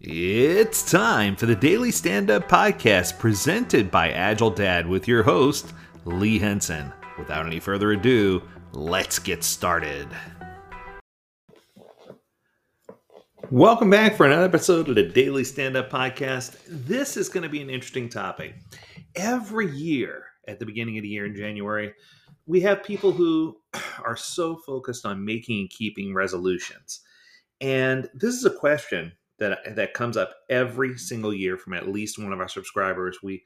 It's time for the Daily Stand Up Podcast presented by Agile Dad with your host, Lee Henson. Without any further ado, let's get started. Welcome back for another episode of the Daily Stand Up Podcast. This is going to be an interesting topic. Every year at the beginning of the year in January, we have people who are so focused on making and keeping resolutions. And this is a question that that comes up every single year from at least one of our subscribers. We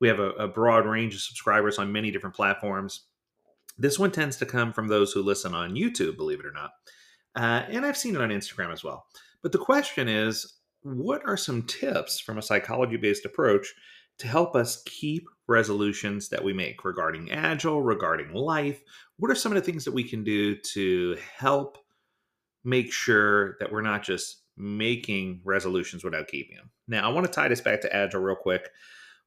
we have a, a broad range of subscribers on many different platforms. This one tends to come from those who listen on YouTube, believe it or not, uh, and I've seen it on Instagram as well. But the question is, what are some tips from a psychology-based approach to help us keep resolutions that we make regarding agile, regarding life? What are some of the things that we can do to help make sure that we're not just making resolutions without keeping them. Now, I want to tie this back to Agile real quick.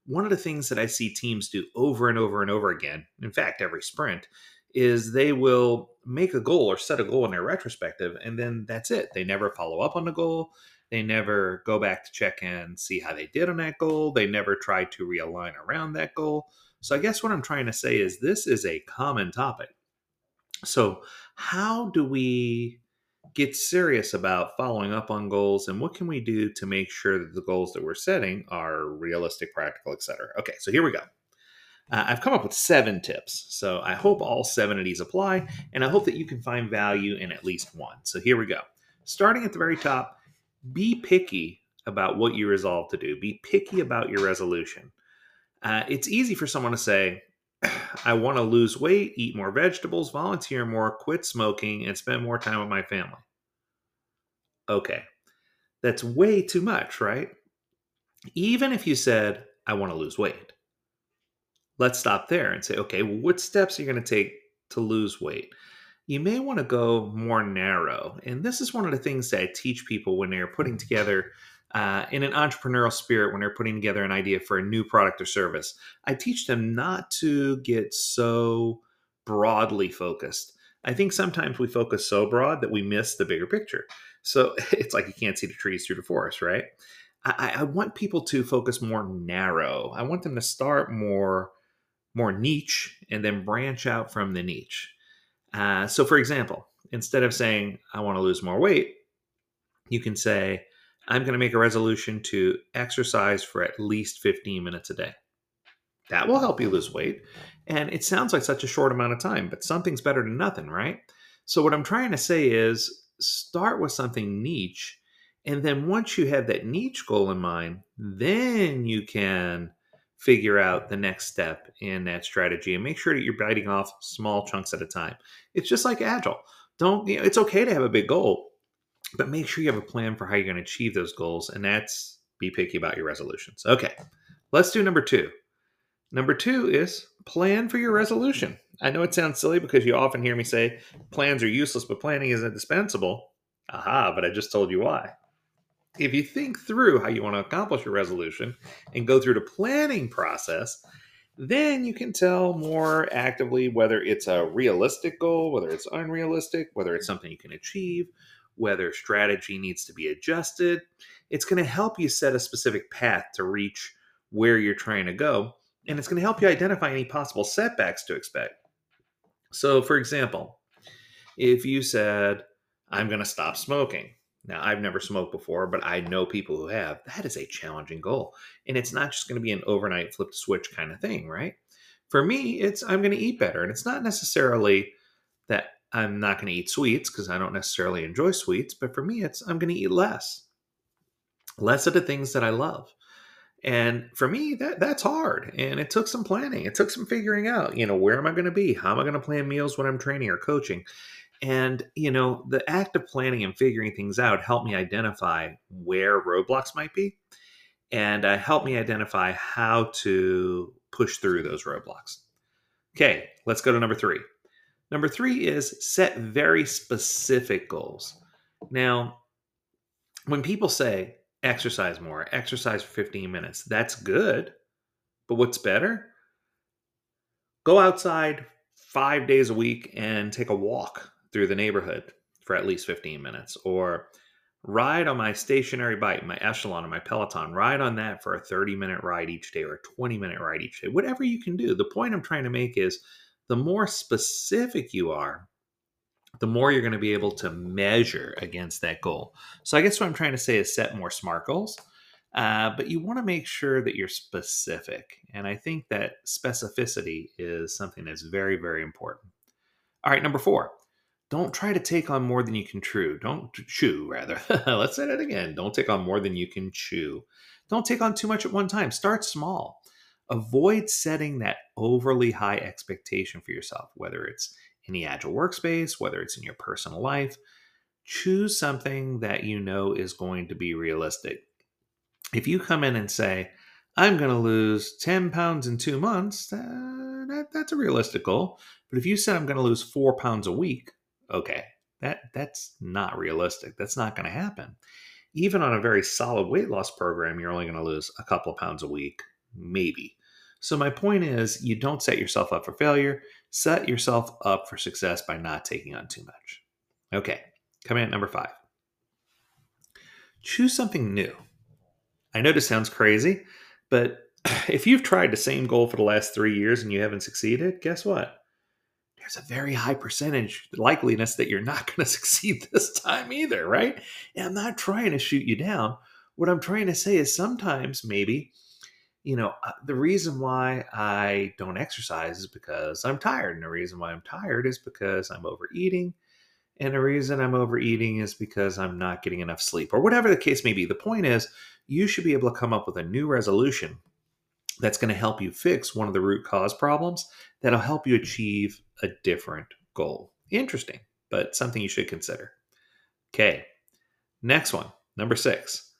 One of the things that I see teams do over and over and over again, in fact, every sprint, is they will make a goal or set a goal in their retrospective, and then that's it. They never follow up on the goal. They never go back to check and see how they did on that goal. They never try to realign around that goal. So, I guess what I'm trying to say is this is a common topic. So, how do we get serious about following up on goals and what can we do to make sure that the goals that we're setting are realistic, practical, etc. Okay, so here we go. Uh, I've come up with seven tips. So I hope all seven of these apply, and I hope that you can find value in at least one. So here we go. Starting at the very top, be picky about what you resolve to do. Be picky about your resolution. Uh, it's easy for someone to say, I want to lose weight, eat more vegetables, volunteer more, quit smoking, and spend more time with my family. Okay, that's way too much, right? Even if you said, I want to lose weight, let's stop there and say, okay, well, what steps are you going to take to lose weight? You may want to go more narrow. And this is one of the things that I teach people when they're putting together uh, in an entrepreneurial spirit when they're putting together an idea for a new product or service. I teach them not to get so broadly focused. I think sometimes we focus so broad that we miss the bigger picture. So it's like you can't see the trees through the forest, right? I, I want people to focus more narrow. I want them to start more more niche and then branch out from the niche. Uh, so, for example, instead of saying I want to lose more weight, you can say I'm going to make a resolution to exercise for at least 15 minutes a day. That will help you lose weight. And it sounds like such a short amount of time, but something's better than nothing, right? So, what I'm trying to say is start with something niche. And then once you have that niche goal in mind, then you can figure out the next step in that strategy and make sure that you're biting off small chunks at a time. It's just like agile. Don't, you know, it's okay to have a big goal, but make sure you have a plan for how you're going to achieve those goals. And that's be picky about your resolutions. Okay, let's do number two. Number two is plan for your resolution. I know it sounds silly because you often hear me say plans are useless, but planning is indispensable. Aha, but I just told you why. If you think through how you want to accomplish your resolution and go through the planning process, then you can tell more actively whether it's a realistic goal, whether it's unrealistic, whether it's something you can achieve, whether strategy needs to be adjusted. It's going to help you set a specific path to reach where you're trying to go, and it's going to help you identify any possible setbacks to expect. So, for example, if you said, I'm going to stop smoking. Now, I've never smoked before, but I know people who have. That is a challenging goal. And it's not just going to be an overnight flip switch kind of thing, right? For me, it's I'm going to eat better. And it's not necessarily that I'm not going to eat sweets because I don't necessarily enjoy sweets, but for me, it's I'm going to eat less, less of the things that I love. And for me, that that's hard, and it took some planning. It took some figuring out. You know, where am I going to be? How am I going to plan meals when I'm training or coaching? And you know, the act of planning and figuring things out helped me identify where roadblocks might be, and uh, helped me identify how to push through those roadblocks. Okay, let's go to number three. Number three is set very specific goals. Now, when people say exercise more, exercise for 15 minutes, that's good. But what's better? Go outside five days a week and take a walk through the neighborhood for at least 15 minutes, or ride on my stationary bike, my Echelon or my Peloton, ride on that for a 30 minute ride each day or a 20 minute ride each day, whatever you can do. The point I'm trying to make is the more specific you are, the more you're going to be able to measure against that goal. So I guess what I'm trying to say is set more SMART goals. Uh, but you want to make sure that you're specific. And I think that specificity is something that's very, very important. All right, number four, don't try to take on more than you can chew. Don't chew, rather. Let's say that again. Don't take on more than you can chew. Don't take on too much at one time. Start small. Avoid setting that overly high expectation for yourself, whether it's in the agile workspace, whether it's in your personal life. Choose something that you know is going to be realistic if you come in and say, I'm going to lose 10 pounds in two months, uh, that, that's a realistic goal. But if you said I'm going to lose four pounds a week, okay, that, that's not realistic. That's not going to happen. Even on a very solid weight loss program, you're only going to lose a couple of pounds a week, maybe. So, my point is, you don't set yourself up for failure. Set yourself up for success by not taking on too much. Okay, coming at number five. Choose something new. I know this sounds crazy, but if you've tried the same goal for the last three years and you haven't succeeded, guess what? There's a very high percentage likeliness that you're not going to succeed this time either, right? And I'm not trying to shoot you down. What I'm trying to say is sometimes maybe, you know, uh, the reason why I don't exercise is because I'm tired. And the reason why I'm tired is because I'm overeating. And the reason I'm overeating is because I'm not getting enough sleep, or whatever the case may be. The point is, you should be able to come up with a new resolution that's going to help you fix one of the root cause problems that'll help you achieve a different goal. Interesting, but something you should consider. Okay, next one, number six.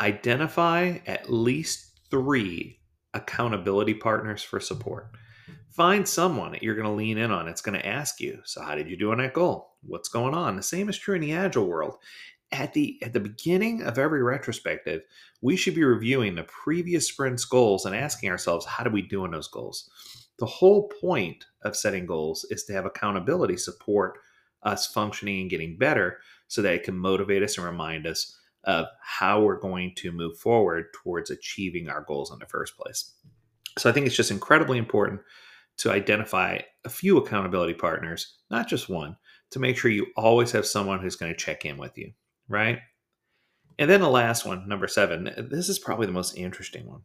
Identify at least three accountability partners for support. Find someone that you're going to lean in on. It's going to ask you, So, how did you do on that goal? What's going on? The same is true in the agile world at the at the beginning of every retrospective, we should be reviewing the previous sprint's goals and asking ourselves, how do we do on those goals? The whole point of setting goals is to have accountability support us functioning and getting better so that it can motivate us and remind us of how we're going to move forward towards achieving our goals in the first place. So I think it's just incredibly important to identify a few accountability partners, not just one, to make sure you always have someone who's going to check in with you right? And then the last one, number seven, this is probably the most interesting one.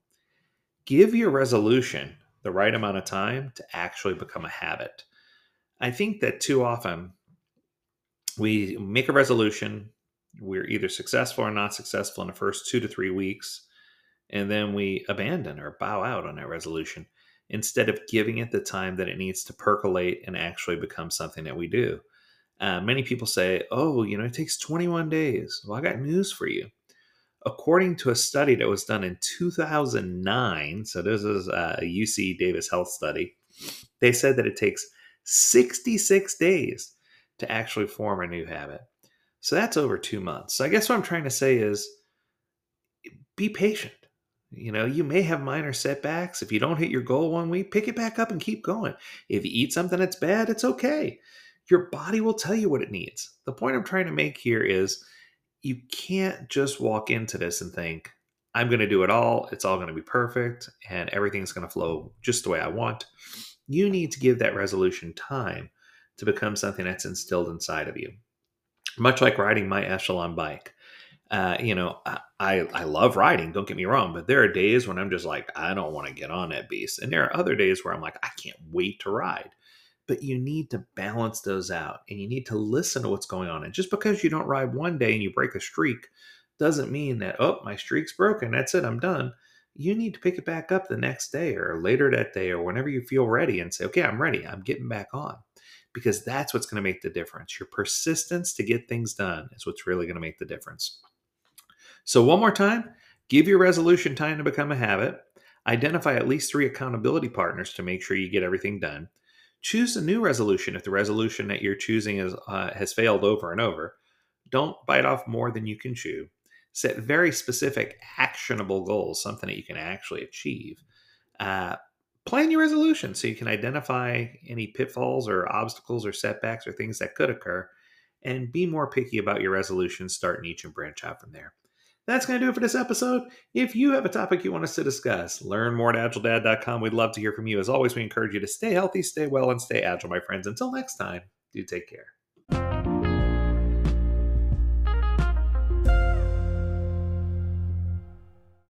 Give your resolution the right amount of time to actually become a habit. I think that too often we make a resolution, we're either successful or not successful in the first two to three weeks, and then we abandon or bow out on that resolution instead of giving it the time that it needs to percolate and actually become something that we do. Uh, many people say, oh, you know, it takes 21 days. Well, I got news for you. According to a study that was done in 2009, so this is a UC Davis Health study, they said that it takes 66 days to actually form a new habit. So that's over two months. So I guess what I'm trying to say is be patient. You know, you may have minor setbacks. If you don't hit your goal one week, pick it back up and keep going. If you eat something that's bad, it's okay your body will tell you what it needs. The point I'm trying to make here is you can't just walk into this and think, I'm going to do it all. It's all going to be perfect and everything's going to flow just the way I want. You need to give that resolution time to become something that's instilled inside of you. Much like riding my Echelon bike. Uh, you know, I, I love riding, don't get me wrong, but there are days when I'm just like, I don't want to get on that beast. And there are other days where I'm like, I can't wait to ride but you need to balance those out and you need to listen to what's going on. And just because you don't ride one day and you break a streak doesn't mean that, oh, my streak's broken. That's it. I'm done. You need to pick it back up the next day or later that day or whenever you feel ready and say, okay, I'm ready. I'm getting back on because that's what's going to make the difference. Your persistence to get things done is what's really going to make the difference. So, one more time, give your resolution time to become a habit. Identify at least three accountability partners to make sure you get everything done choose a new resolution if the resolution that you're choosing is, uh, has failed over and over. Don't bite off more than you can chew. Set very specific, actionable goals, something that you can actually achieve. Uh, plan your resolution so you can identify any pitfalls or obstacles or setbacks or things that could occur and be more picky about your resolutions, start niche and branch out from there. That's going to do it for this episode. If you have a topic you want us to discuss, learn more at agiledad.com. We'd love to hear from you. As always, we encourage you to stay healthy, stay well, and stay agile, my friends. Until next time, do take care.